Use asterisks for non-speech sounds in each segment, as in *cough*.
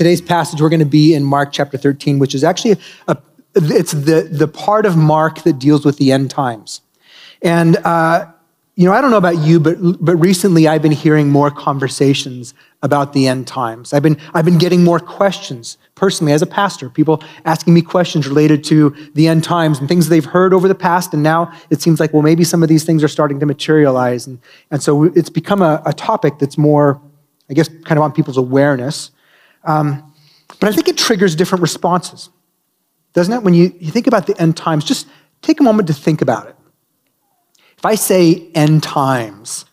Today's passage, we're going to be in Mark chapter 13, which is actually a, it's the, the part of Mark that deals with the end times. And, uh, you know, I don't know about you, but, but recently I've been hearing more conversations about the end times. I've been, I've been getting more questions personally as a pastor, people asking me questions related to the end times and things they've heard over the past. And now it seems like, well, maybe some of these things are starting to materialize. And, and so it's become a, a topic that's more, I guess, kind of on people's awareness. Um, but I think it triggers different responses, doesn't it? When you, you think about the end times, just take a moment to think about it. If I say end times,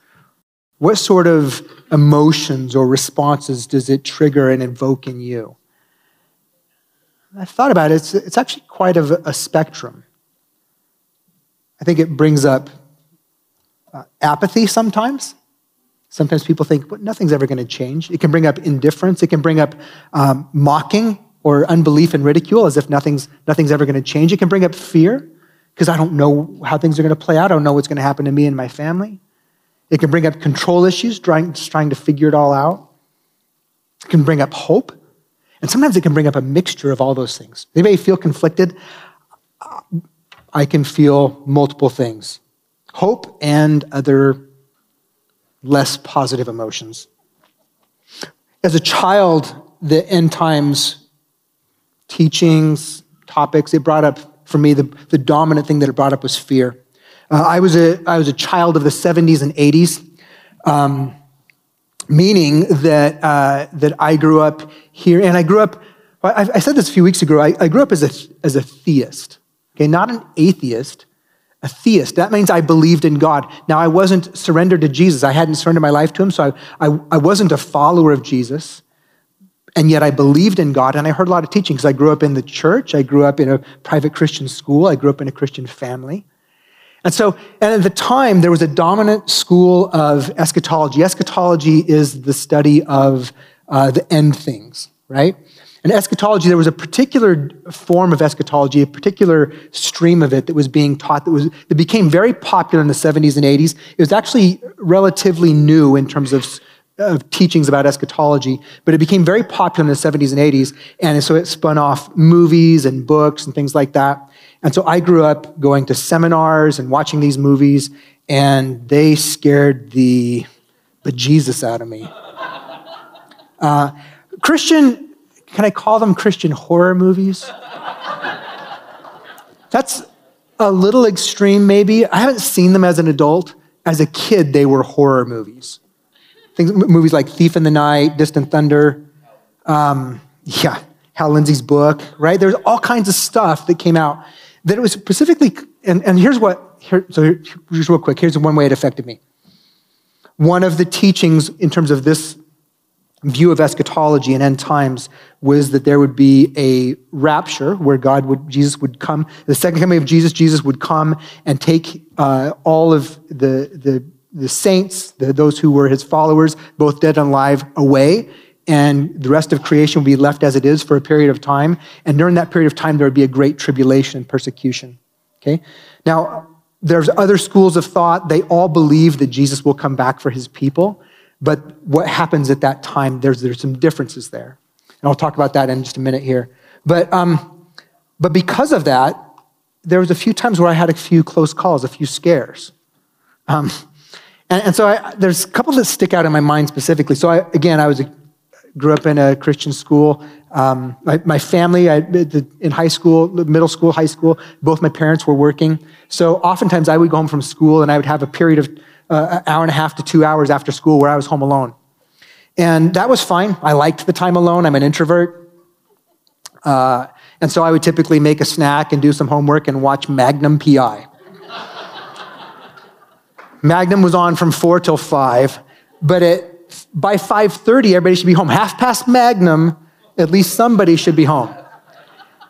what sort of emotions or responses does it trigger and invoke in you? I've thought about it, it's, it's actually quite a, a spectrum. I think it brings up uh, apathy sometimes. Sometimes people think, well, nothing's ever going to change. It can bring up indifference. It can bring up um, mocking or unbelief and ridicule as if nothing's, nothing's ever going to change. It can bring up fear because I don't know how things are going to play out. I don't know what's going to happen to me and my family. It can bring up control issues, trying, trying to figure it all out. It can bring up hope. And sometimes it can bring up a mixture of all those things. They may feel conflicted. I can feel multiple things hope and other less positive emotions. As a child, the end times teachings, topics, it brought up for me the, the dominant thing that it brought up was fear. Uh, I, was a, I was a child of the 70s and 80s, um, meaning that, uh, that I grew up here, and I grew up, I, I said this a few weeks ago, I, I grew up as a, as a theist, okay, not an atheist, a theist. That means I believed in God. Now, I wasn't surrendered to Jesus. I hadn't surrendered my life to him, so I, I, I, wasn't a follower of Jesus. And yet I believed in God, and I heard a lot of teaching because I grew up in the church. I grew up in a private Christian school. I grew up in a Christian family. And so, and at the time, there was a dominant school of eschatology. Eschatology is the study of uh, the end things, right? And eschatology, there was a particular form of eschatology, a particular stream of it that was being taught that, was, that became very popular in the 70s and 80s. It was actually relatively new in terms of, of teachings about eschatology, but it became very popular in the 70s and 80s. And so it spun off movies and books and things like that. And so I grew up going to seminars and watching these movies, and they scared the bejesus out of me. Uh, Christian can I call them Christian horror movies? That's a little extreme, maybe. I haven't seen them as an adult. As a kid, they were horror movies. Things, movies like Thief in the Night, Distant Thunder, um, yeah, Hal Lindsey's book, right? There's all kinds of stuff that came out that it was specifically, and, and here's what, here, so here, just real quick, here's one way it affected me. One of the teachings in terms of this view of eschatology and end times was that there would be a rapture where God would, Jesus would come, the second coming of Jesus, Jesus would come and take uh, all of the, the, the saints, the, those who were his followers, both dead and alive, away. And the rest of creation would be left as it is for a period of time. And during that period of time, there would be a great tribulation and persecution. Okay? Now, there's other schools of thought. They all believe that Jesus will come back for his people. But what happens at that time, there's, there's some differences there. And I'll talk about that in just a minute here. But, um, but because of that, there was a few times where I had a few close calls, a few scares. Um, and, and, so I, there's a couple that stick out in my mind specifically. So I, again, I was a, grew up in a Christian school. Um, my, my, family, I, in high school, middle school, high school, both my parents were working. So oftentimes I would go home from school and I would have a period of uh, an hour and a half to two hours after school where I was home alone. And that was fine. I liked the time alone. I'm an introvert. Uh, and so I would typically make a snack and do some homework and watch Magnum PI. Magnum was on from four till five, but at, by 5.30, everybody should be home. Half past Magnum, at least somebody should be home.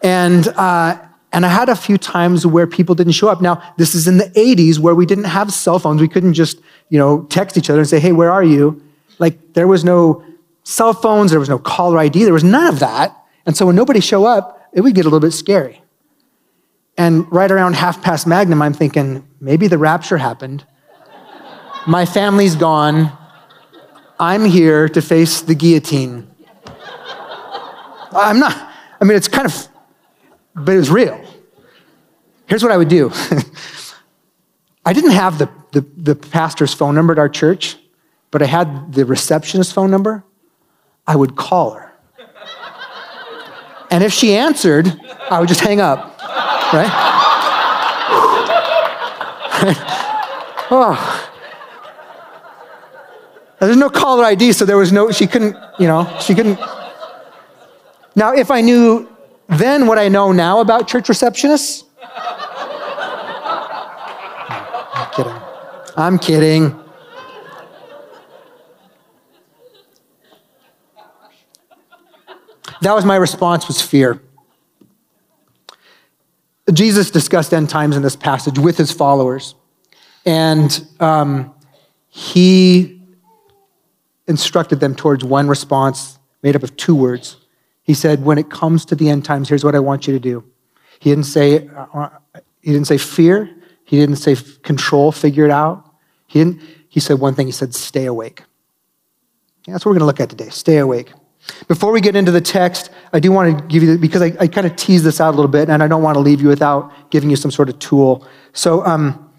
And, uh, and I had a few times where people didn't show up. Now, this is in the 80s where we didn't have cell phones. We couldn't just, you know, text each other and say, hey, where are you? Like, there was no cell phones, there was no caller ID, there was none of that. And so when nobody show up, it would get a little bit scary. And right around half past Magnum, I'm thinking, maybe the rapture happened. My family's gone. I'm here to face the guillotine. I'm not, I mean, it's kind of, but it was real. Here's what I would do *laughs* I didn't have the, the, the pastor's phone number at our church, but I had the receptionist's phone number. I would call her. And if she answered, I would just hang up, right? *laughs* oh. There's no caller ID, so there was no, she couldn't, you know, she couldn't. Now, if I knew then what I know now about church receptionists, I'm kidding. I'm kidding. That was my response was fear. Jesus discussed end times in this passage with his followers. And um, he instructed them towards one response made up of two words. He said, When it comes to the end times, here's what I want you to do. He didn't say, uh, he didn't say fear. He didn't say control, figure it out. He, didn't, he said one thing. He said, Stay awake. That's what we're going to look at today. Stay awake. Before we get into the text, I do want to give you, because I, I kind of tease this out a little bit, and I don't want to leave you without giving you some sort of tool. So um,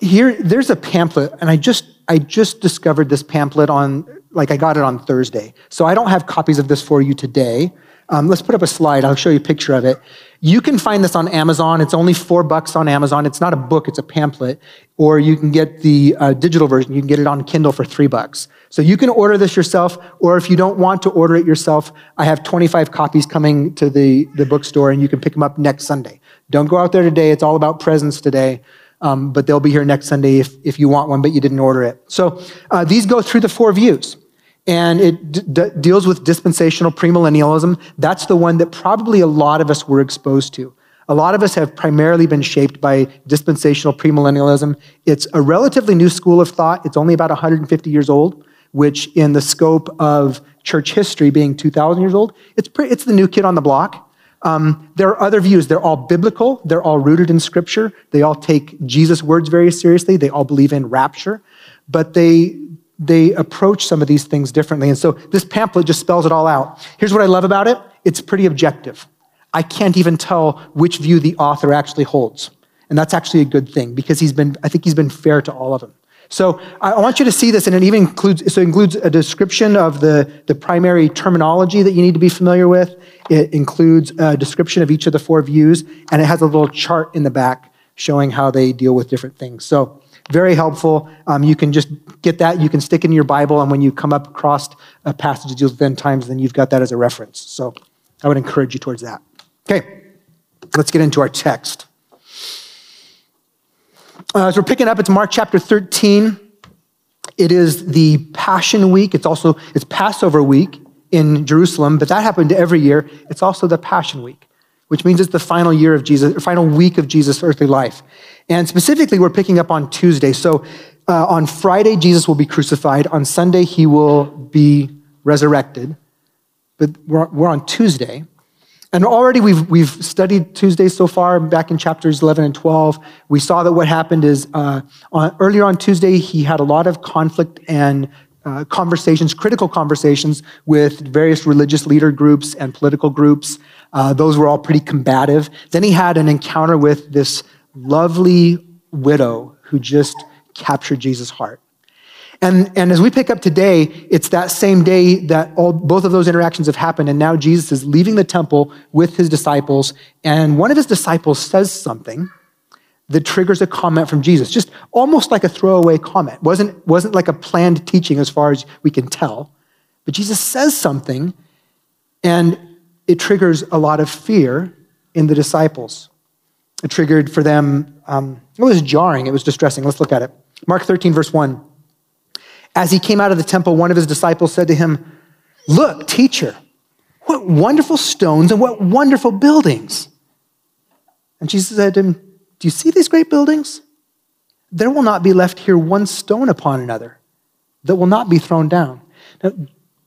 here, there's a pamphlet, and I just, I just discovered this pamphlet on, like I got it on Thursday. So I don't have copies of this for you today. Um, let's put up a slide. I'll show you a picture of it. You can find this on Amazon. It's only four bucks on Amazon. It's not a book, it's a pamphlet. Or you can get the uh, digital version. You can get it on Kindle for three bucks. So you can order this yourself, or if you don't want to order it yourself, I have 25 copies coming to the, the bookstore and you can pick them up next Sunday. Don't go out there today. It's all about presents today. Um, but they'll be here next Sunday if, if you want one, but you didn't order it. So uh, these go through the four views and it d- deals with dispensational premillennialism. That's the one that probably a lot of us were exposed to. A lot of us have primarily been shaped by dispensational premillennialism. It's a relatively new school of thought. It's only about 150 years old, which, in the scope of church history being 2,000 years old, it's, pre- it's the new kid on the block. Um, there are other views. They're all biblical. They're all rooted in Scripture. They all take Jesus' words very seriously. They all believe in rapture, but they they approach some of these things differently. And so this pamphlet just spells it all out. Here's what I love about it it's pretty objective. I can't even tell which view the author actually holds. And that's actually a good thing because he's been, I think he's been fair to all of them. So I want you to see this, and it even includes, so includes a description of the, the primary terminology that you need to be familiar with. It includes a description of each of the four views, and it has a little chart in the back showing how they deal with different things. So very helpful. Um, you can just get that. You can stick in your Bible, and when you come up across a passage that deals with end times, then you've got that as a reference. So I would encourage you towards that. Okay, let's get into our text. Uh, as we're picking up, it's Mark chapter 13. It is the Passion Week. It's also it's Passover week in Jerusalem, but that happened every year. It's also the Passion Week which means it's the final year of Jesus, final week of Jesus' earthly life. And specifically, we're picking up on Tuesday. So uh, on Friday, Jesus will be crucified. On Sunday, he will be resurrected. But we're, we're on Tuesday. And already we've, we've studied Tuesday so far, back in chapters 11 and 12. We saw that what happened is uh, on, earlier on Tuesday, he had a lot of conflict and uh, conversations, critical conversations with various religious leader groups and political groups. Uh, those were all pretty combative. Then he had an encounter with this lovely widow who just captured Jesus' heart. And, and as we pick up today, it's that same day that all, both of those interactions have happened. And now Jesus is leaving the temple with his disciples. And one of his disciples says something that triggers a comment from Jesus, just almost like a throwaway comment. Wasn't, wasn't like a planned teaching as far as we can tell. But Jesus says something, and it triggers a lot of fear in the disciples. It triggered for them, um, it was jarring, it was distressing. Let's look at it. Mark 13, verse 1. As he came out of the temple, one of his disciples said to him, Look, teacher, what wonderful stones and what wonderful buildings. And Jesus said to him, Do you see these great buildings? There will not be left here one stone upon another that will not be thrown down. Now,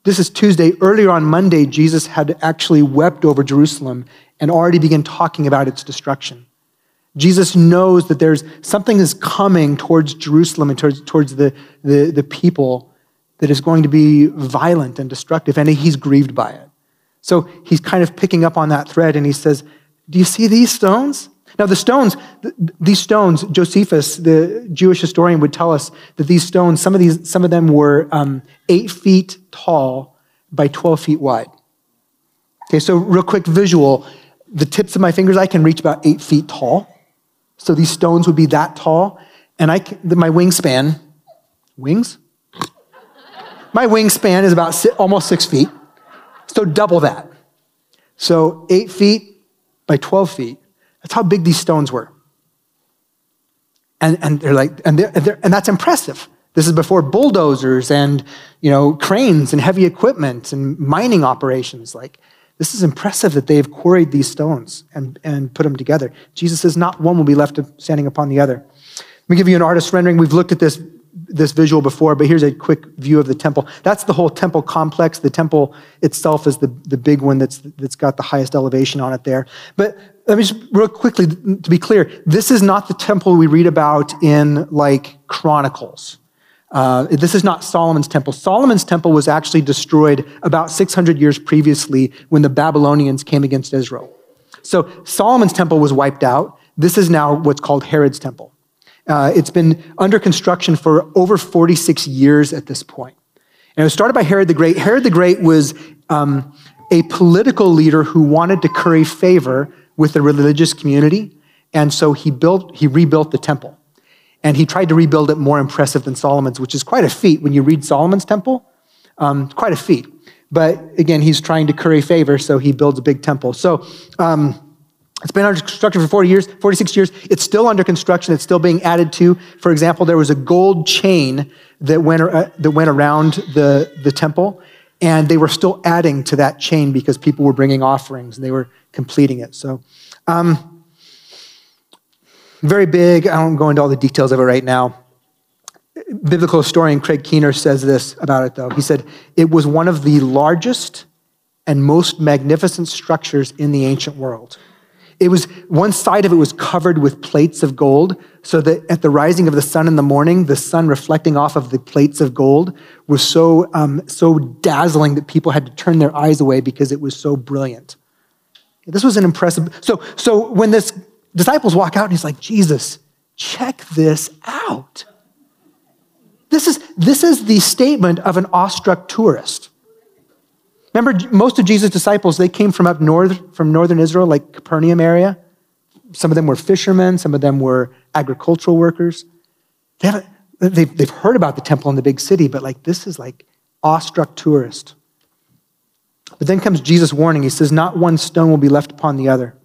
this is Tuesday. Earlier on Monday, Jesus had actually wept over Jerusalem and already began talking about its destruction. Jesus knows that there's something is coming towards Jerusalem and towards, towards the, the, the people that is going to be violent and destructive, and he's grieved by it. So he's kind of picking up on that thread and he says, Do you see these stones? Now, the stones, these stones, Josephus, the Jewish historian, would tell us that these stones, some of, these, some of them were um, eight feet tall by 12 feet wide. Okay, so real quick visual the tips of my fingers, I can reach about eight feet tall. So these stones would be that tall. And I, my wingspan, wings? my wingspan is about six, almost six feet. So double that. So eight feet by 12 feet. That's how big these stones were. And, and they're like, and, they're, they're, and that's impressive. This is before bulldozers and, you know, cranes and heavy equipment and mining operations. Like, this is impressive that they've quarried these stones and, and put them together. Jesus says, not one will be left standing upon the other. Let me give you an artist rendering. We've looked at this this visual before, but here's a quick view of the temple. That's the whole temple complex. The temple itself is the, the big one that's, that's got the highest elevation on it there. But let me just real quickly to be clear, this is not the temple we read about in like Chronicles. Uh, this is not Solomon's temple. Solomon's temple was actually destroyed about 600 years previously when the Babylonians came against Israel. So Solomon's temple was wiped out. This is now what's called Herod's temple. Uh, it's been under construction for over 46 years at this point. And it was started by Herod the Great. Herod the Great was um, a political leader who wanted to curry favor with the religious community. And so he built, he rebuilt the temple. And he tried to rebuild it more impressive than Solomon's, which is quite a feat when you read Solomon's temple. Um, quite a feat. But again, he's trying to curry favor, so he builds a big temple. So um, it's been under construction for 40 years, 46 years. It's still under construction. It's still being added to. For example, there was a gold chain that went, uh, that went around the, the temple, and they were still adding to that chain because people were bringing offerings and they were completing it. So, um, very big. I won't go into all the details of it right now. Biblical historian Craig Keener says this about it, though. He said, It was one of the largest and most magnificent structures in the ancient world. It was one side of it was covered with plates of gold, so that at the rising of the sun in the morning, the sun reflecting off of the plates of gold was so um, so dazzling that people had to turn their eyes away because it was so brilliant. This was an impressive. So so when this disciples walk out and he's like, Jesus, check this out. This is this is the statement of an awestruck tourist. Remember, most of Jesus' disciples, they came from up north, from northern Israel, like Capernaum area. Some of them were fishermen, some of them were agricultural workers. They haven't, they've, they've heard about the temple in the big city, but like this is like awestruck tourist. But then comes Jesus' warning. He says, Not one stone will be left upon the other.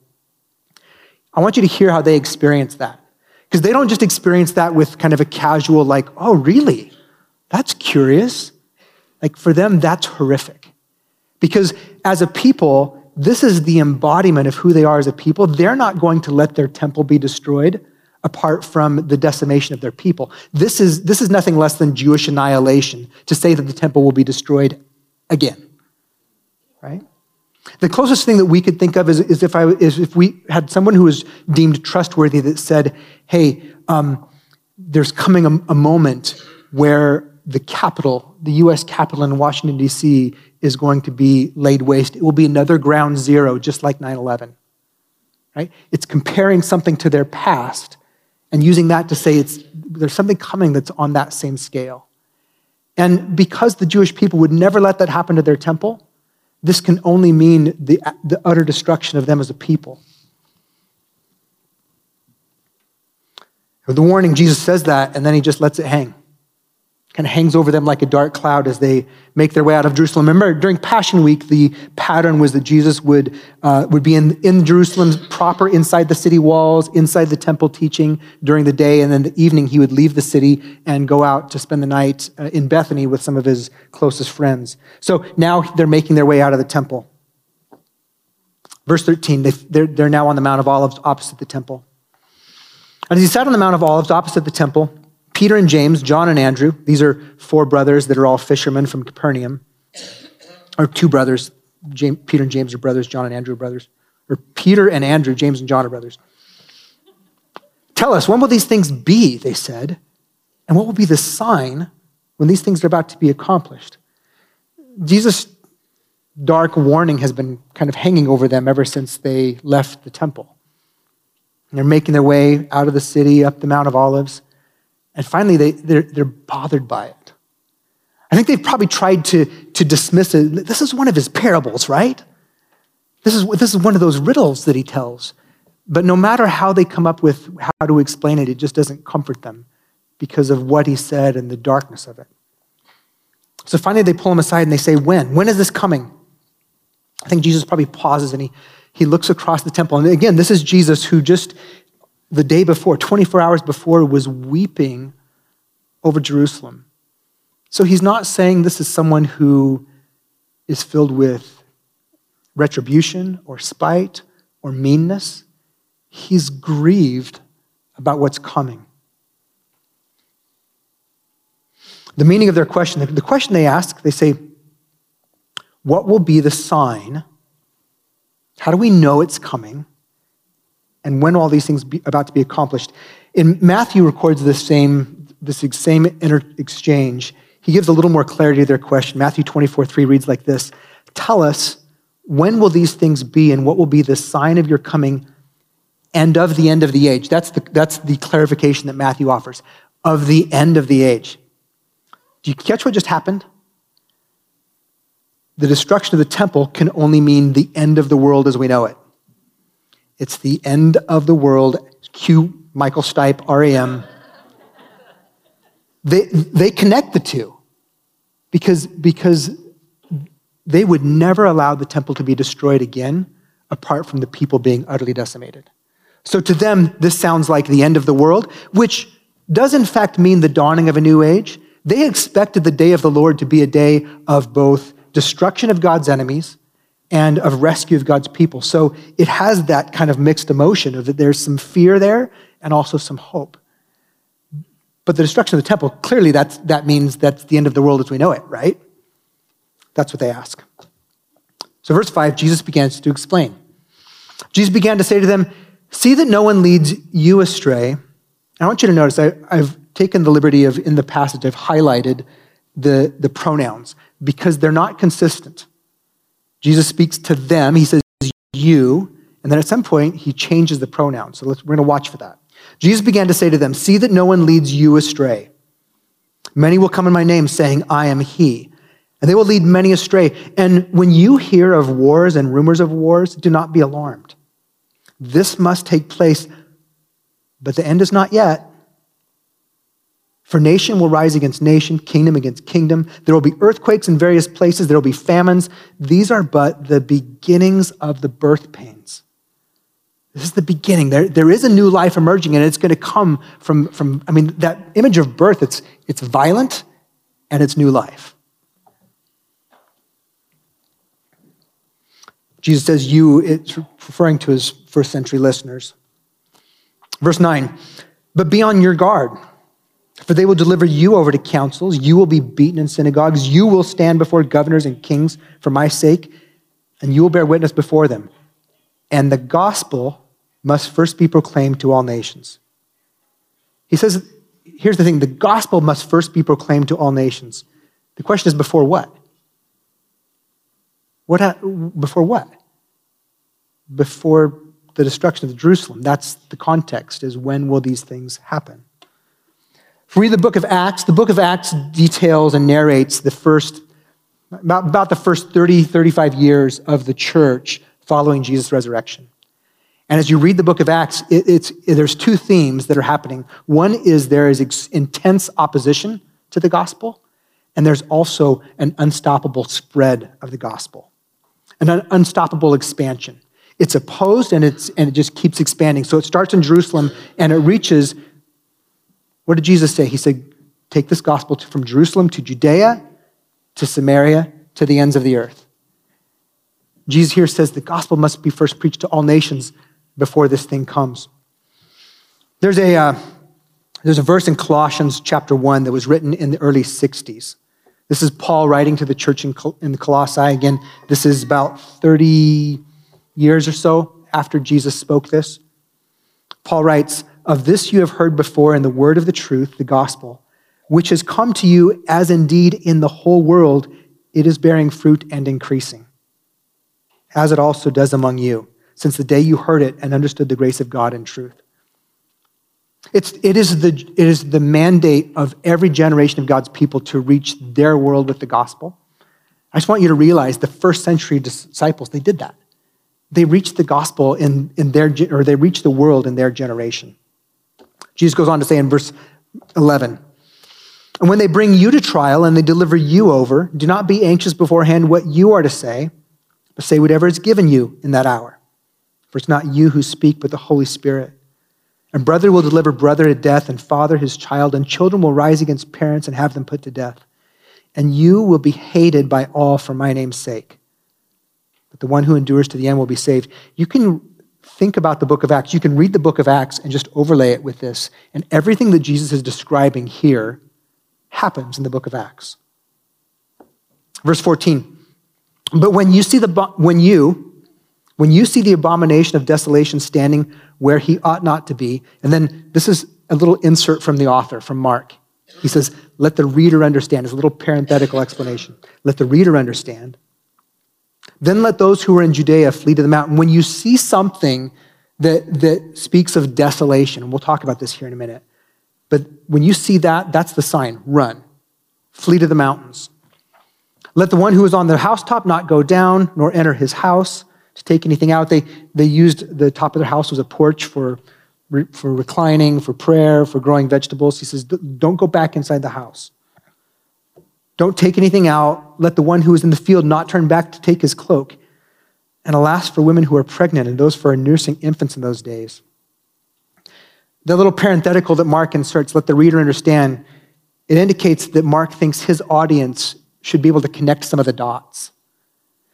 I want you to hear how they experience that. Because they don't just experience that with kind of a casual, like, oh, really? That's curious. Like for them, that's horrific. Because as a people, this is the embodiment of who they are as a people. They're not going to let their temple be destroyed apart from the decimation of their people. This is, this is nothing less than Jewish annihilation to say that the temple will be destroyed again. Right? The closest thing that we could think of is, is, if, I, is if we had someone who was deemed trustworthy that said, hey, um, there's coming a, a moment where the capital, the US capital in Washington, D.C., is going to be laid waste. It will be another ground zero, just like 9 11. Right? It's comparing something to their past and using that to say it's, there's something coming that's on that same scale. And because the Jewish people would never let that happen to their temple, this can only mean the, the utter destruction of them as a people. With the warning, Jesus says that, and then he just lets it hang. Kind of hangs over them like a dark cloud as they make their way out of Jerusalem. Remember, during Passion Week, the pattern was that Jesus would, uh, would be in, in Jerusalem proper inside the city walls, inside the temple teaching during the day, and then the evening he would leave the city and go out to spend the night uh, in Bethany with some of his closest friends. So now they're making their way out of the temple. Verse 13, they, they're, they're now on the Mount of Olives opposite the temple. And as he sat on the Mount of Olives opposite the temple, Peter and James, John and Andrew, these are four brothers that are all fishermen from Capernaum, or two brothers. James, Peter and James are brothers, John and Andrew are brothers. Or Peter and Andrew, James and John are brothers. Tell us, when will these things be? They said. And what will be the sign when these things are about to be accomplished? Jesus' dark warning has been kind of hanging over them ever since they left the temple. And they're making their way out of the city, up the Mount of Olives. And finally, they, they're, they're bothered by it. I think they've probably tried to, to dismiss it. This is one of his parables, right? This is, this is one of those riddles that he tells. But no matter how they come up with how to explain it, it just doesn't comfort them because of what he said and the darkness of it. So finally, they pull him aside and they say, When? When is this coming? I think Jesus probably pauses and he, he looks across the temple. And again, this is Jesus who just the day before, 24 hours before, was weeping over Jerusalem. So he's not saying this is someone who is filled with retribution or spite or meanness. He's grieved about what's coming. The meaning of their question, the question they ask, they say, What will be the sign? How do we know it's coming? And when all these things be about to be accomplished. In Matthew records this same, this same inter- exchange. He gives a little more clarity to their question. Matthew 24, 3 reads like this Tell us, when will these things be, and what will be the sign of your coming and of the end of the age? That's the, that's the clarification that Matthew offers of the end of the age. Do you catch what just happened? The destruction of the temple can only mean the end of the world as we know it. It's the end of the world. Cue Michael Stipe, REM. They, they connect the two because, because they would never allow the temple to be destroyed again apart from the people being utterly decimated. So to them, this sounds like the end of the world, which does in fact mean the dawning of a new age. They expected the day of the Lord to be a day of both destruction of God's enemies and of rescue of God's people. So it has that kind of mixed emotion of that there's some fear there and also some hope. But the destruction of the temple, clearly that's, that means that's the end of the world as we know it, right? That's what they ask. So, verse 5, Jesus begins to explain. Jesus began to say to them, See that no one leads you astray. I want you to notice I, I've taken the liberty of, in the passage, I've highlighted the, the pronouns because they're not consistent. Jesus speaks to them. He says, you. And then at some point, he changes the pronoun. So we're going to watch for that. Jesus began to say to them, See that no one leads you astray. Many will come in my name, saying, I am he. And they will lead many astray. And when you hear of wars and rumors of wars, do not be alarmed. This must take place, but the end is not yet. For nation will rise against nation, kingdom against kingdom. There will be earthquakes in various places. There will be famines. These are but the beginnings of the birth pains. This is the beginning. There, there is a new life emerging, and it's going to come from, from, I mean, that image of birth, it's, it's violent and it's new life. Jesus says, You, it's referring to his first century listeners. Verse 9, but be on your guard. For they will deliver you over to councils. You will be beaten in synagogues. You will stand before governors and kings for my sake, and you will bear witness before them. And the gospel must first be proclaimed to all nations. He says, here's the thing the gospel must first be proclaimed to all nations. The question is, before what? What before what? Before the destruction of Jerusalem. That's the context, is when will these things happen? Read the book of Acts, the book of Acts details and narrates the first, about, about the first 30, 35 years of the church following Jesus' resurrection. And as you read the book of Acts, it, it's, there's two themes that are happening. One is there is intense opposition to the gospel, and there's also an unstoppable spread of the gospel, an un- unstoppable expansion. It's opposed and, it's, and it just keeps expanding. So it starts in Jerusalem and it reaches, what did Jesus say? He said, Take this gospel from Jerusalem to Judea, to Samaria, to the ends of the earth. Jesus here says the gospel must be first preached to all nations before this thing comes. There's a, uh, there's a verse in Colossians chapter 1 that was written in the early 60s. This is Paul writing to the church in, Col- in Colossae. Again, this is about 30 years or so after Jesus spoke this. Paul writes, Of this you have heard before in the word of the truth, the gospel, which has come to you as indeed in the whole world it is bearing fruit and increasing, as it also does among you, since the day you heard it and understood the grace of God in truth. It's, it, is the, it is the mandate of every generation of God's people to reach their world with the gospel. I just want you to realize the first century disciples, they did that. They reached the gospel in, in their, or they reached the world in their generation. Jesus goes on to say in verse 11, and when they bring you to trial and they deliver you over, do not be anxious beforehand what you are to say, but say whatever is given you in that hour. For it's not you who speak, but the Holy Spirit. And brother will deliver brother to death, and father his child, and children will rise against parents and have them put to death. And you will be hated by all for my name's sake. But the one who endures to the end will be saved. You can think about the book of Acts. You can read the book of Acts and just overlay it with this. And everything that Jesus is describing here happens in the book of Acts. Verse 14. But when you see the when you when you see the abomination of desolation standing where he ought not to be, and then this is a little insert from the author, from Mark. He says, Let the reader understand. It's a little parenthetical explanation. Let the reader understand. Then let those who are in Judea flee to the mountain. When you see something that, that speaks of desolation, and we'll talk about this here in a minute, but when you see that, that's the sign run, flee to the mountains. Let the one who is on the housetop not go down, nor enter his house to take anything out. They, they used the top of their house was a porch for, for reclining, for prayer, for growing vegetables. He says, Don't go back inside the house. Don't take anything out. Let the one who is in the field not turn back to take his cloak. And alas, for women who are pregnant and those for nursing infants in those days. The little parenthetical that Mark inserts, let the reader understand, it indicates that Mark thinks his audience should be able to connect some of the dots.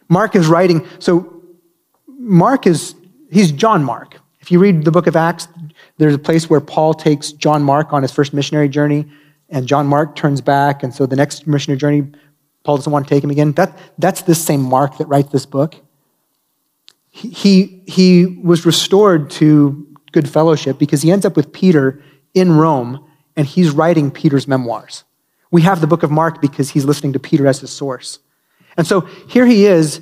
Mark is writing, so Mark is, he's John Mark. If you read the book of Acts, there's a place where Paul takes John Mark on his first missionary journey, and John Mark turns back, and so the next missionary journey, Paul doesn't want to take him again. That, that's this same Mark that writes this book. He, he, he was restored to good fellowship because he ends up with Peter in Rome, and he's writing Peter's memoirs. We have the book of Mark because he's listening to Peter as his source. And so here he is.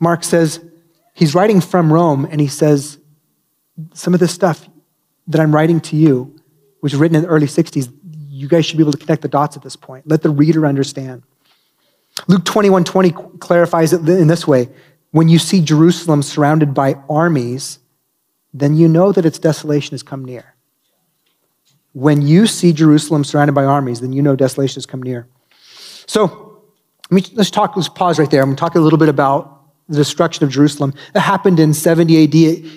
Mark says, He's writing from Rome, and he says, Some of this stuff that I'm writing to you was written in the early 60s. You guys should be able to connect the dots at this point. Let the reader understand. Luke 21 20 clarifies it in this way When you see Jerusalem surrounded by armies, then you know that its desolation has come near. When you see Jerusalem surrounded by armies, then you know desolation has come near. So, let's talk, let's pause right there. I'm going to talk a little bit about the destruction of Jerusalem. It happened in 70 AD.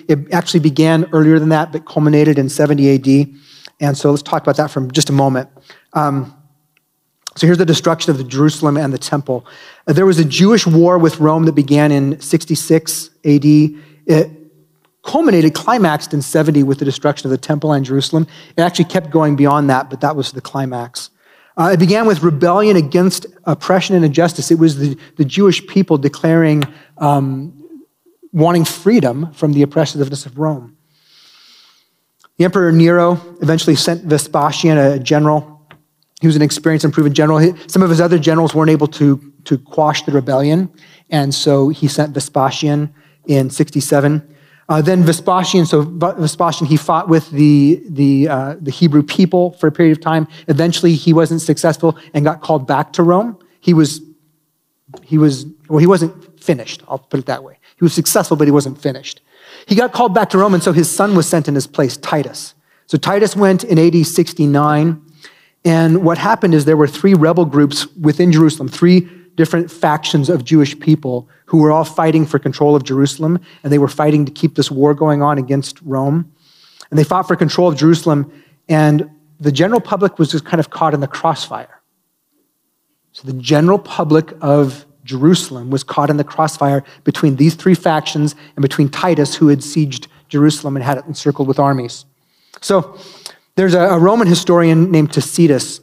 It actually began earlier than that, but culminated in 70 AD. And so let's talk about that for just a moment. Um, so here's the destruction of the Jerusalem and the temple. There was a Jewish war with Rome that began in 66 AD. It culminated, climaxed in 70 with the destruction of the temple and Jerusalem. It actually kept going beyond that, but that was the climax. Uh, it began with rebellion against oppression and injustice. It was the, the Jewish people declaring, um, wanting freedom from the oppressiveness of Rome. The Emperor Nero eventually sent Vespasian, a general. He was an experienced and proven general. Some of his other generals weren't able to, to quash the rebellion, and so he sent Vespasian in 67. Uh, then Vespasian, so Vespasian, he fought with the, the, uh, the Hebrew people for a period of time. Eventually, he wasn't successful and got called back to Rome. He was, he was, well, he wasn't finished, I'll put it that way. He was successful, but he wasn't finished. He got called back to Rome, and so his son was sent in his place, Titus. So Titus went in AD 69, And what happened is there were three rebel groups within Jerusalem, three different factions of Jewish people who were all fighting for control of Jerusalem, and they were fighting to keep this war going on against Rome. And they fought for control of Jerusalem, and the general public was just kind of caught in the crossfire. So the general public of Jerusalem was caught in the crossfire between these three factions and between Titus, who had sieged Jerusalem and had it encircled with armies. So there's a, Roman historian named Tacitus.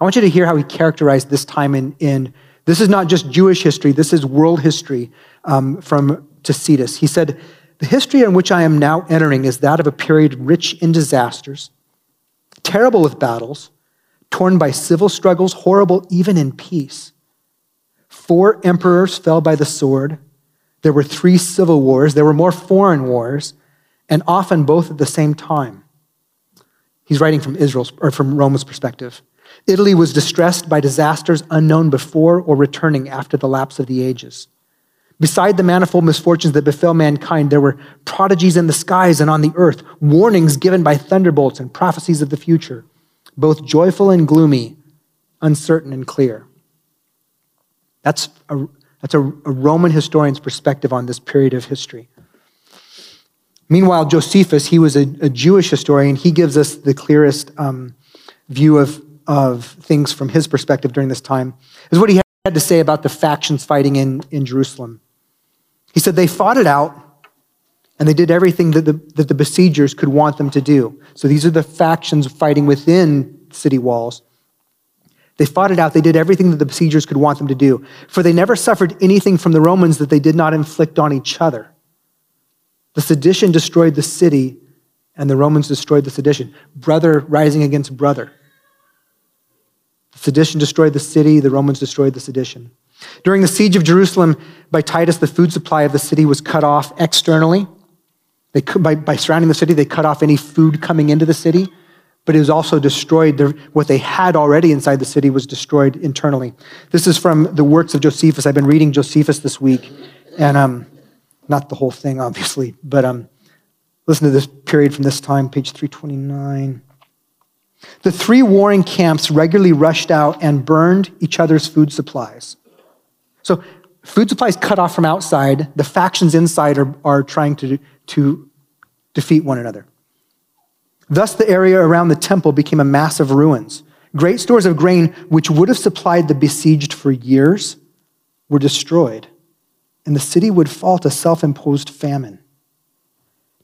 I want you to hear how he characterized this time in, in this is not just Jewish history, this is world history um, from Tacitus. He said, The history in which I am now entering is that of a period rich in disasters, terrible with battles, torn by civil struggles, horrible even in peace. Four emperors fell by the sword. There were three civil wars. There were more foreign wars, and often both at the same time. He's writing from Israel's or from Rome's perspective. Italy was distressed by disasters unknown before or returning after the lapse of the ages. Beside the manifold misfortunes that befell mankind, there were prodigies in the skies and on the earth, warnings given by thunderbolts and prophecies of the future, both joyful and gloomy, uncertain and clear. That's a, that's a, a Roman historian's perspective on this period of history. Meanwhile, Josephus, he was a, a Jewish historian. He gives us the clearest um, view of of things from his perspective during this time is what he had to say about the factions fighting in, in Jerusalem. He said they fought it out and they did everything that the, that the besiegers could want them to do. So these are the factions fighting within city walls. They fought it out. They did everything that the besiegers could want them to do. For they never suffered anything from the Romans that they did not inflict on each other. The sedition destroyed the city, and the Romans destroyed the sedition. Brother rising against brother. The sedition destroyed the city, the Romans destroyed the sedition. During the siege of Jerusalem by Titus, the food supply of the city was cut off externally. They, by, by surrounding the city, they cut off any food coming into the city, but it was also destroyed. What they had already inside the city was destroyed internally. This is from the works of Josephus. I've been reading Josephus this week, and um, not the whole thing, *laughs* obviously, but um, listen to this period from this time, page 329. The three warring camps regularly rushed out and burned each other's food supplies. So, food supplies cut off from outside, the factions inside are, are trying to, to defeat one another. Thus, the area around the temple became a mass of ruins. Great stores of grain, which would have supplied the besieged for years, were destroyed, and the city would fall to self imposed famine.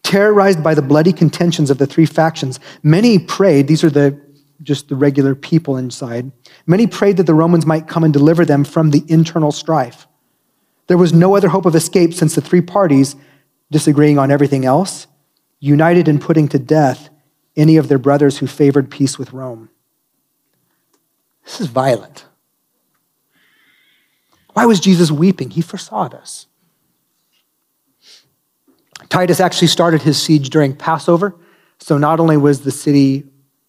Terrorized by the bloody contentions of the three factions, many prayed, these are the just the regular people inside. Many prayed that the Romans might come and deliver them from the internal strife. There was no other hope of escape since the three parties, disagreeing on everything else, united in putting to death any of their brothers who favored peace with Rome. This is violent. Why was Jesus weeping? He foresaw this. Titus actually started his siege during Passover. So not only was the city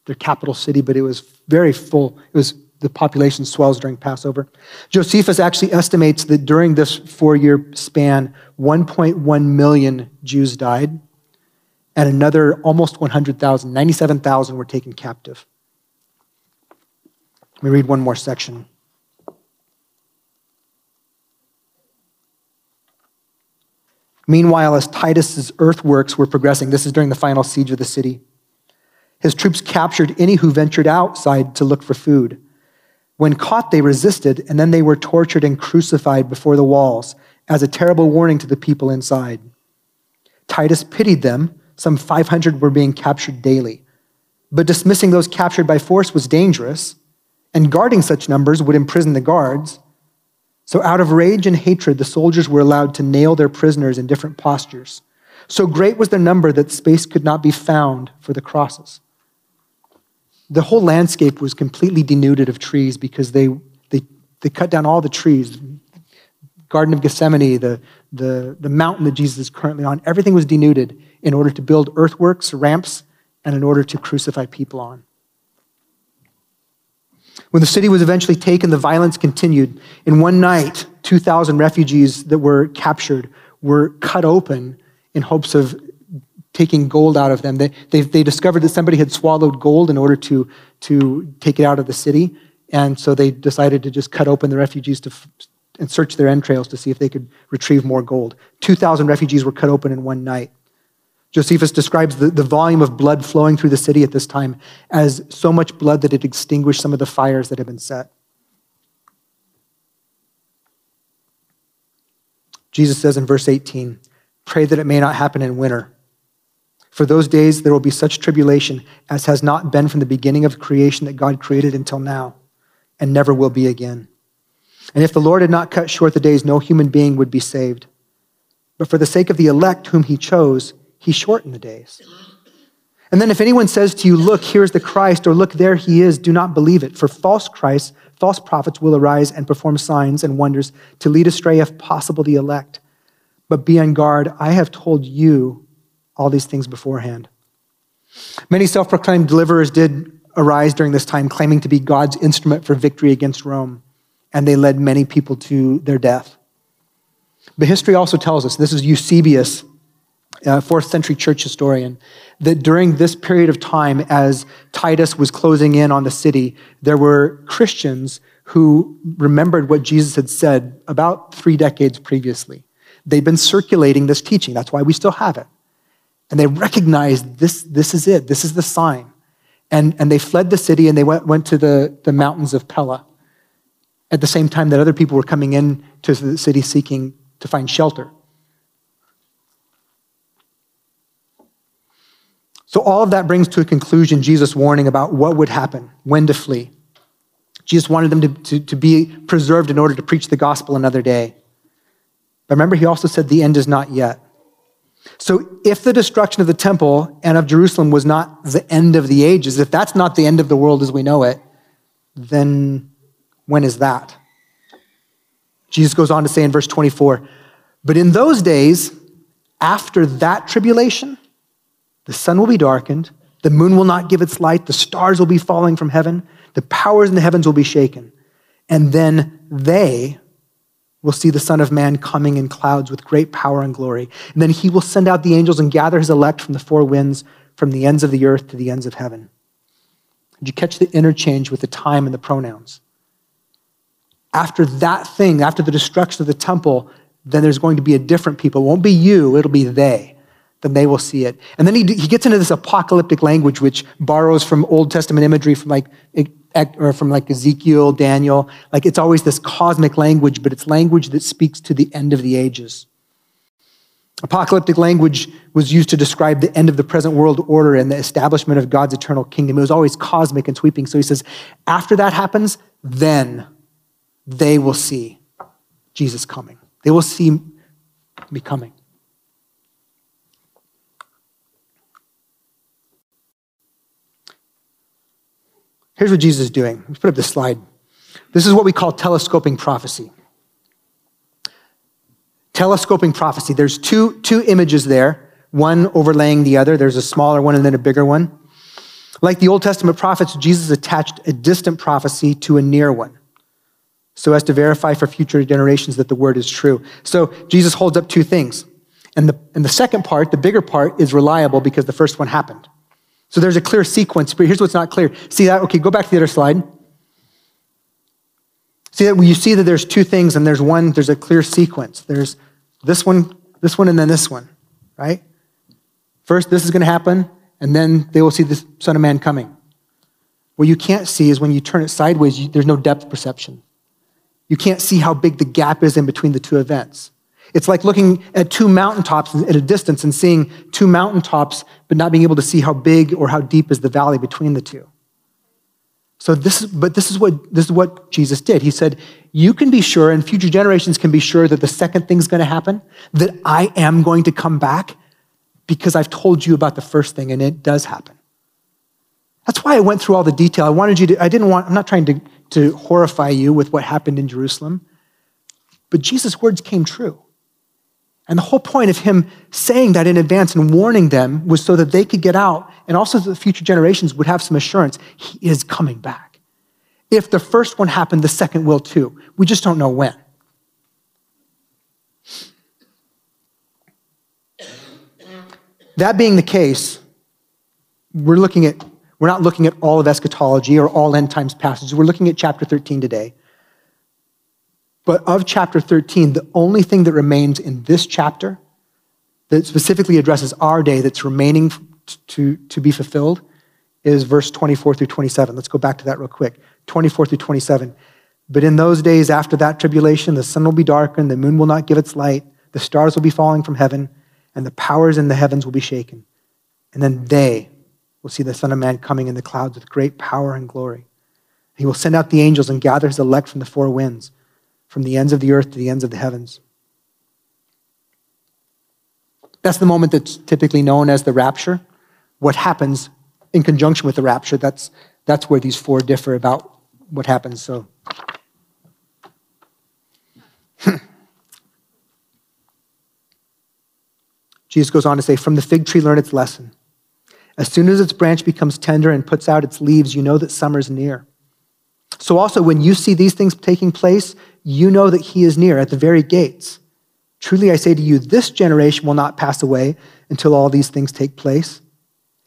their capital city, but it was very full. It was the population swells during Passover. Josephus actually estimates that during this four-year span, 1.1 million Jews died, and another almost 100,000, 97,000 were taken captive. Let me read one more section. Meanwhile, as Titus's earthworks were progressing, this is during the final siege of the city, his troops captured any who ventured outside to look for food. When caught, they resisted, and then they were tortured and crucified before the walls as a terrible warning to the people inside. Titus pitied them. Some 500 were being captured daily. But dismissing those captured by force was dangerous, and guarding such numbers would imprison the guards. So, out of rage and hatred, the soldiers were allowed to nail their prisoners in different postures. So great was their number that space could not be found for the crosses. The whole landscape was completely denuded of trees because they, they, they cut down all the trees. Garden of Gethsemane, the, the, the mountain that Jesus is currently on, everything was denuded in order to build earthworks, ramps, and in order to crucify people on. When the city was eventually taken, the violence continued. In one night, 2,000 refugees that were captured were cut open in hopes of taking gold out of them. They, they, they discovered that somebody had swallowed gold in order to, to take it out of the city. And so they decided to just cut open the refugees to, and search their entrails to see if they could retrieve more gold. 2,000 refugees were cut open in one night. Josephus describes the, the volume of blood flowing through the city at this time as so much blood that it extinguished some of the fires that had been set. Jesus says in verse 18, Pray that it may not happen in winter. For those days there will be such tribulation as has not been from the beginning of creation that God created until now, and never will be again. And if the Lord had not cut short the days, no human being would be saved. But for the sake of the elect whom he chose, he shortened the days. And then if anyone says to you, Look, here's the Christ, or Look, there he is, do not believe it. For false Christs, false prophets will arise and perform signs and wonders to lead astray, if possible, the elect. But be on guard. I have told you all these things beforehand. Many self proclaimed deliverers did arise during this time, claiming to be God's instrument for victory against Rome and they led many people to their death. But history also tells us this is Eusebius, a fourth century church historian, that during this period of time, as Titus was closing in on the city, there were Christians who remembered what Jesus had said about three decades previously. They'd been circulating this teaching. That's why we still have it. And they recognized this, this is it, this is the sign. And, and they fled the city and they went, went to the, the mountains of Pella at the same time that other people were coming in to the city seeking to find shelter. So, all of that brings to a conclusion Jesus' warning about what would happen, when to flee. Jesus wanted them to, to, to, be preserved in order to preach the gospel another day. But remember, he also said the end is not yet. So, if the destruction of the temple and of Jerusalem was not the end of the ages, if that's not the end of the world as we know it, then when is that? Jesus goes on to say in verse 24, but in those days, after that tribulation, the sun will be darkened, the moon will not give its light, the stars will be falling from heaven, the powers in the heavens will be shaken. And then they will see the Son of Man coming in clouds with great power and glory. And then he will send out the angels and gather his elect from the four winds, from the ends of the earth to the ends of heaven. Did you catch the interchange with the time and the pronouns? After that thing, after the destruction of the temple, then there's going to be a different people. It won't be you, it'll be they. Then they will see it. And then he, he gets into this apocalyptic language, which borrows from Old Testament imagery from like, or from like Ezekiel, Daniel. Like it's always this cosmic language, but it's language that speaks to the end of the ages. Apocalyptic language was used to describe the end of the present world order and the establishment of God's eternal kingdom. It was always cosmic and sweeping. So he says, after that happens, then they will see Jesus coming. They will see me coming. Here's what Jesus is doing. Let's put up this slide. This is what we call telescoping prophecy. Telescoping prophecy. There's two, two images there, one overlaying the other. There's a smaller one and then a bigger one. Like the Old Testament prophets, Jesus attached a distant prophecy to a near one so as to verify for future generations that the word is true. So Jesus holds up two things. And the, and the second part, the bigger part, is reliable because the first one happened. So there's a clear sequence, but here's what's not clear. See that? Okay, go back to the other slide. See that you see that there's two things and there's one, there's a clear sequence. There's this one, this one, and then this one, right? First, this is going to happen, and then they will see the Son of Man coming. What you can't see is when you turn it sideways, you, there's no depth perception you can't see how big the gap is in between the two events. It's like looking at two mountaintops at a distance and seeing two mountaintops, but not being able to see how big or how deep is the valley between the two. So this, but this is what this is what Jesus did. He said, "You can be sure, and future generations can be sure that the second thing's going to happen, that I am going to come back, because I've told you about the first thing, and it does happen." That's why I went through all the detail. I wanted you to. I didn't want. I'm not trying to to horrify you with what happened in Jerusalem. But Jesus' words came true. And the whole point of him saying that in advance and warning them was so that they could get out and also that the future generations would have some assurance he is coming back. If the first one happened, the second will too. We just don't know when. That being the case, we're looking at we're not looking at all of eschatology or all end times passages. We're looking at chapter 13 today. But of chapter 13, the only thing that remains in this chapter that specifically addresses our day that's remaining to, to be fulfilled is verse 24 through 27. Let's go back to that real quick. 24 through 27. But in those days after that tribulation, the sun will be darkened, the moon will not give its light, the stars will be falling from heaven, and the powers in the heavens will be shaken. And then they will see the Son of Man coming in the clouds with great power and glory. He will send out the angels and gather his elect from the four winds, from the ends of the earth to the ends of the heavens. That's the moment that's typically known as the rapture. What happens in conjunction with the rapture, that's, that's where these four differ about what happens. So, *laughs* Jesus goes on to say, From the fig tree, learn its lesson. As soon as its branch becomes tender and puts out its leaves, you know that summer's near. So, also, when you see these things taking place, you know that he is near at the very gates. Truly, I say to you, this generation will not pass away until all these things take place.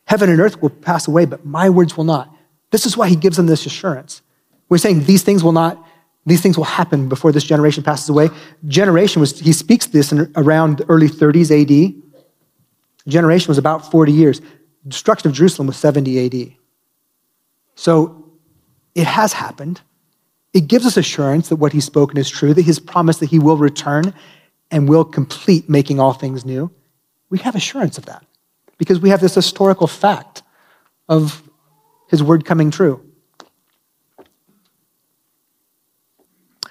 Heaven and earth will pass away, but my words will not. This is why he gives them this assurance. We're saying these things will not, these things will happen before this generation passes away. Generation was, he speaks this in around the early 30s AD. Generation was about 40 years. Destruction of Jerusalem was 70 AD. So it has happened. It gives us assurance that what he's spoken is true, that his promise that he will return and will complete making all things new. We have assurance of that because we have this historical fact of his word coming true.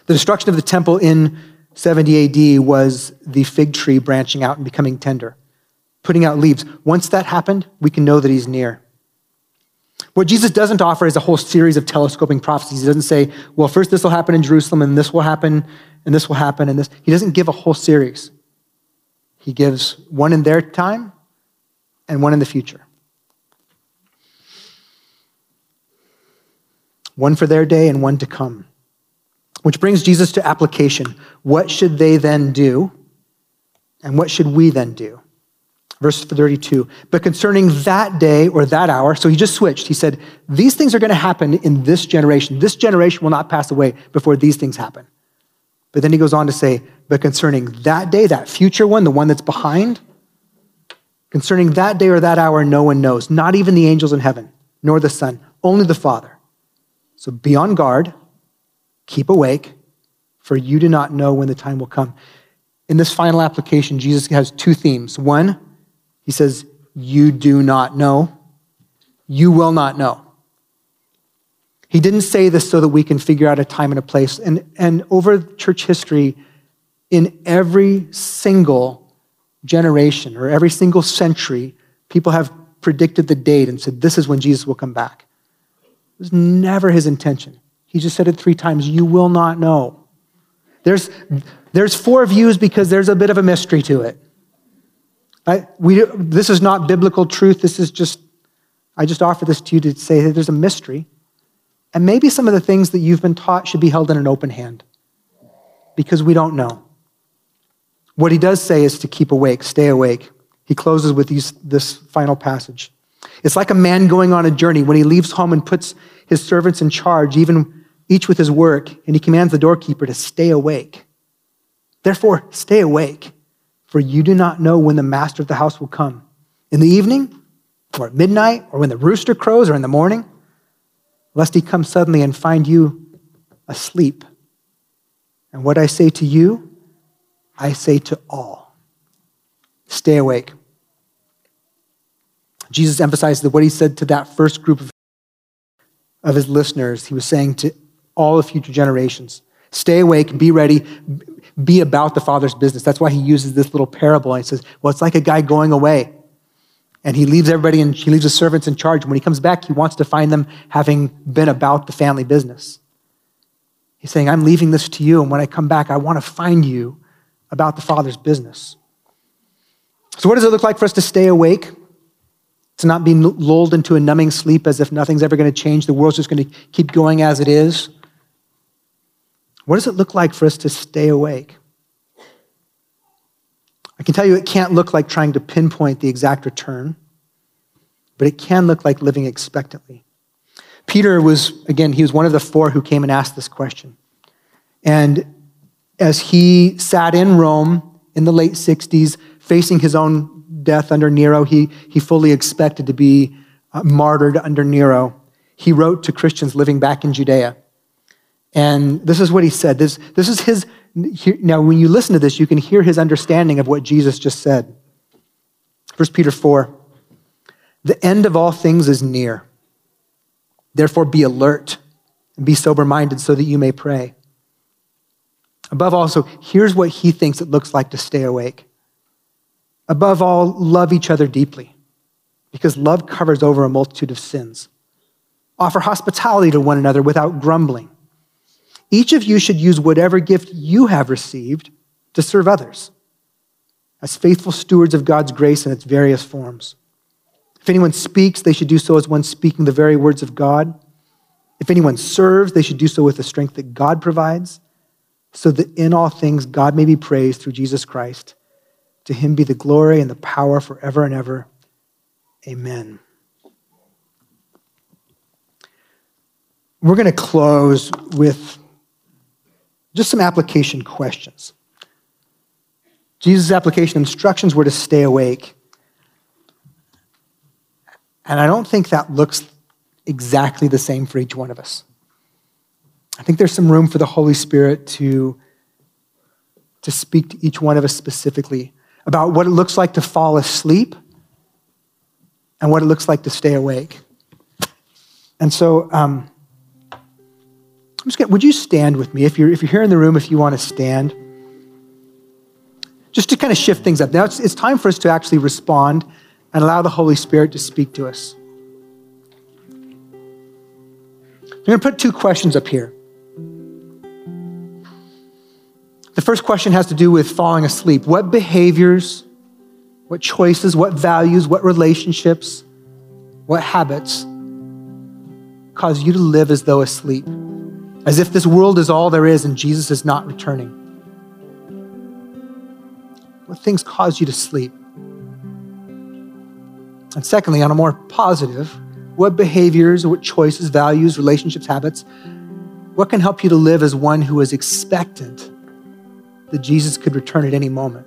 The destruction of the temple in 70 AD was the fig tree branching out and becoming tender, putting out leaves. Once that happened, we can know that he's near. What Jesus doesn't offer is a whole series of telescoping prophecies. He doesn't say, well, first this will happen in Jerusalem, and this will happen, and this will happen, and this. He doesn't give a whole series. He gives one in their time and one in the future. One for their day and one to come. Which brings Jesus to application. What should they then do? And what should we then do? Verse 32. But concerning that day or that hour, so he just switched. He said, These things are going to happen in this generation. This generation will not pass away before these things happen. But then he goes on to say, But concerning that day, that future one, the one that's behind, concerning that day or that hour, no one knows, not even the angels in heaven, nor the Son, only the Father. So be on guard, keep awake, for you do not know when the time will come. In this final application, Jesus has two themes. One, he says, You do not know. You will not know. He didn't say this so that we can figure out a time and a place. And, and over church history, in every single generation or every single century, people have predicted the date and said, This is when Jesus will come back. It was never his intention. He just said it three times You will not know. There's, there's four views because there's a bit of a mystery to it. We, this is not biblical truth. This is just, I just offer this to you to say that there's a mystery. And maybe some of the things that you've been taught should be held in an open hand because we don't know. What he does say is to keep awake, stay awake. He closes with these, this final passage. It's like a man going on a journey when he leaves home and puts his servants in charge, even each with his work, and he commands the doorkeeper to stay awake. Therefore, stay awake for you do not know when the master of the house will come in the evening, or at midnight, or when the rooster crows, or in the morning, lest he come suddenly and find you asleep. And what I say to you, I say to all stay awake. Jesus emphasized that what he said to that first group of, of his listeners, he was saying to all the future generations stay awake, be ready, be about the Father's business. That's why he uses this little parable. And he says, well, it's like a guy going away. And he leaves everybody and he leaves his servants in charge. When he comes back, he wants to find them having been about the family business. He's saying, I'm leaving this to you. And when I come back, I want to find you about the Father's business. So, what does it look like for us to stay awake? To not be lulled into a numbing sleep as if nothing's ever going to change, the world's just going to keep going as it is. What does it look like for us to stay awake? I can tell you it can't look like trying to pinpoint the exact return, but it can look like living expectantly. Peter was, again, he was one of the four who came and asked this question. And as he sat in Rome in the late 60s, facing his own death under Nero, he, he fully expected to be uh, martyred under Nero. He wrote to Christians living back in Judea. And this is what he said. This, this is his. Now, when you listen to this, you can hear his understanding of what Jesus just said. 1 Peter 4 The end of all things is near. Therefore, be alert and be sober minded so that you may pray. Above all, so here's what he thinks it looks like to stay awake. Above all, love each other deeply, because love covers over a multitude of sins. Offer hospitality to one another without grumbling. Each of you should use whatever gift you have received to serve others as faithful stewards of God's grace in its various forms. If anyone speaks, they should do so as one speaking the very words of God. If anyone serves, they should do so with the strength that God provides, so that in all things God may be praised through Jesus Christ. To him be the glory and the power forever and ever. Amen. We're going to close with just some application questions. Jesus' application instructions were to stay awake. And I don't think that looks exactly the same for each one of us. I think there's some room for the Holy Spirit to, to speak to each one of us specifically about what it looks like to fall asleep and what it looks like to stay awake. And so, um, gonna, would you stand with me? If you're, if you're here in the room, if you want to stand, just to kind of shift things up. Now it's, it's time for us to actually respond and allow the Holy Spirit to speak to us. I'm going to put two questions up here. The first question has to do with falling asleep. What behaviors, what choices, what values, what relationships, what habits cause you to live as though asleep? As if this world is all there is and Jesus is not returning? What things cause you to sleep? And secondly, on a more positive, what behaviors, what choices, values, relationships, habits, what can help you to live as one who is expectant that Jesus could return at any moment?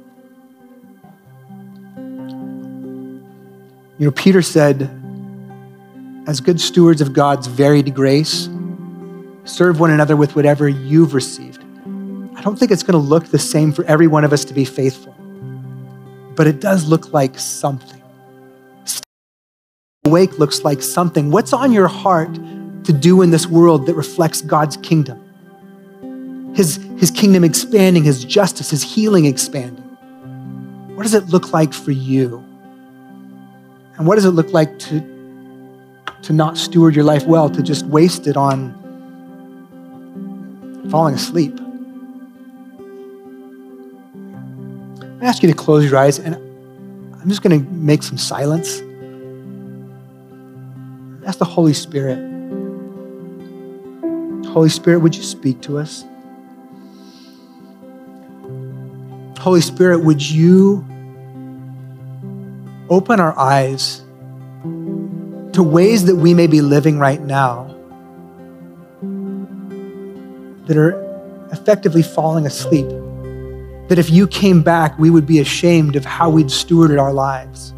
You know, Peter said, as good stewards of God's varied grace, Serve one another with whatever you've received. I don't think it's going to look the same for every one of us to be faithful, but it does look like something. Awake looks like something. What's on your heart to do in this world that reflects God's kingdom? His, his kingdom expanding, His justice, His healing expanding. What does it look like for you? And what does it look like to, to not steward your life well, to just waste it on falling asleep. I ask you to close your eyes, and I'm just going to make some silence. Ask the Holy Spirit. Holy Spirit, would you speak to us? Holy Spirit, would you open our eyes to ways that we may be living right now that are effectively falling asleep. That if you came back, we would be ashamed of how we'd stewarded our lives.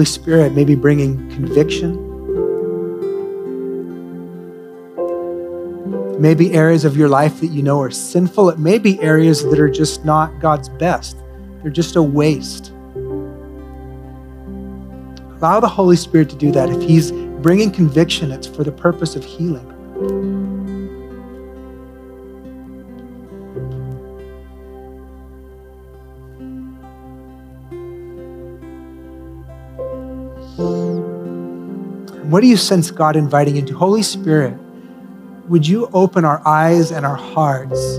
Holy Spirit may be bringing conviction. Maybe areas of your life that you know are sinful. It may be areas that are just not God's best, they're just a waste. Allow the Holy Spirit to do that. If He's bringing conviction, it's for the purpose of healing. What do you sense God inviting into? Holy Spirit, would you open our eyes and our hearts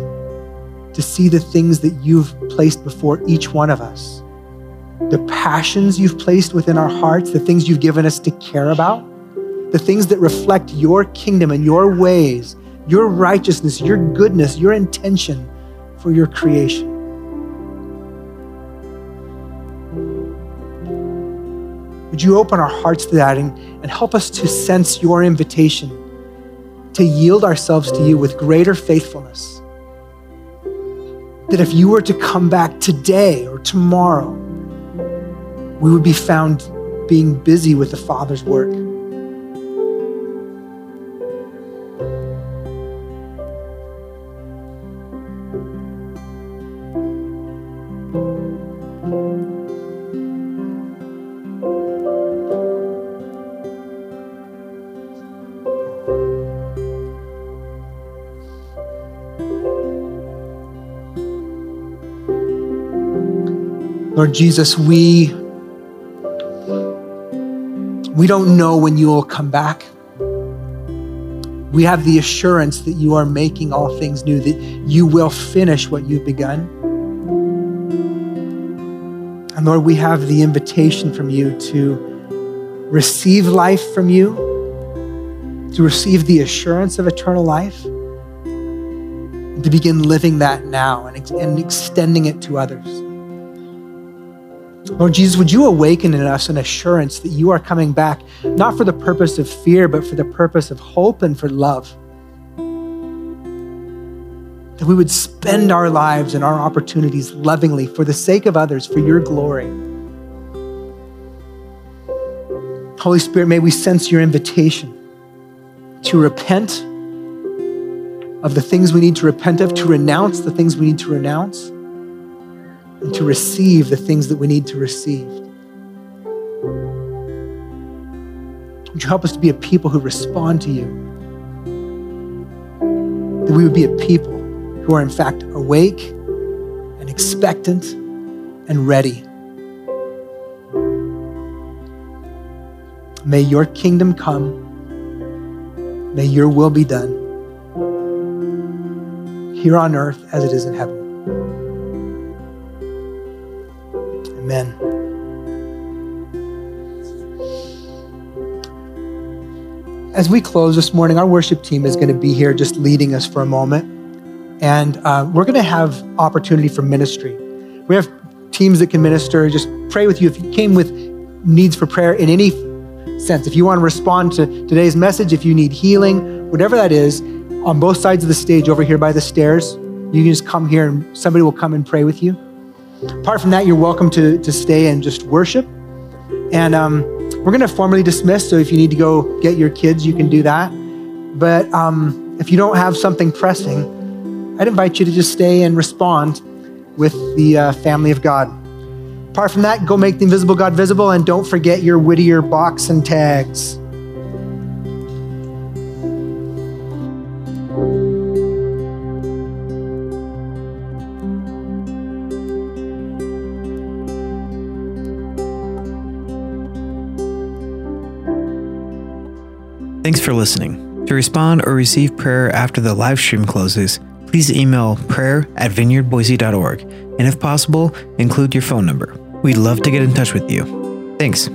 to see the things that you've placed before each one of us? The passions you've placed within our hearts, the things you've given us to care about, the things that reflect your kingdom and your ways, your righteousness, your goodness, your intention for your creation. Would you open our hearts to that and, and help us to sense your invitation to yield ourselves to you with greater faithfulness? That if you were to come back today or tomorrow, we would be found being busy with the Father's work. Lord Jesus, we we don't know when you will come back. We have the assurance that you are making all things new, that you will finish what you've begun. And Lord, we have the invitation from you to receive life from you, to receive the assurance of eternal life, and to begin living that now and, and extending it to others. Lord Jesus, would you awaken in us an assurance that you are coming back, not for the purpose of fear, but for the purpose of hope and for love? That we would spend our lives and our opportunities lovingly for the sake of others, for your glory. Holy Spirit, may we sense your invitation to repent of the things we need to repent of, to renounce the things we need to renounce and to receive the things that we need to receive. Would you help us to be a people who respond to you? That we would be a people who are, in fact, awake and expectant and ready. May your kingdom come. May your will be done here on earth as it is in heaven. Amen. As we close this morning, our worship team is going to be here just leading us for a moment. And uh, we're going to have opportunity for ministry. We have teams that can minister. Just pray with you. If you came with needs for prayer in any sense, if you want to respond to today's message, if you need healing, whatever that is, on both sides of the stage over here by the stairs, you can just come here and somebody will come and pray with you. Apart from that, you're welcome to, to stay and just worship. And um, we're going to formally dismiss. So if you need to go get your kids, you can do that. But um, if you don't have something pressing, I'd invite you to just stay and respond with the uh, family of God. Apart from that, go make the invisible God visible and don't forget your Whittier box and tags. For listening. To respond or receive prayer after the live stream closes, please email prayer at vineyardboise.org and if possible, include your phone number. We'd love to get in touch with you. Thanks.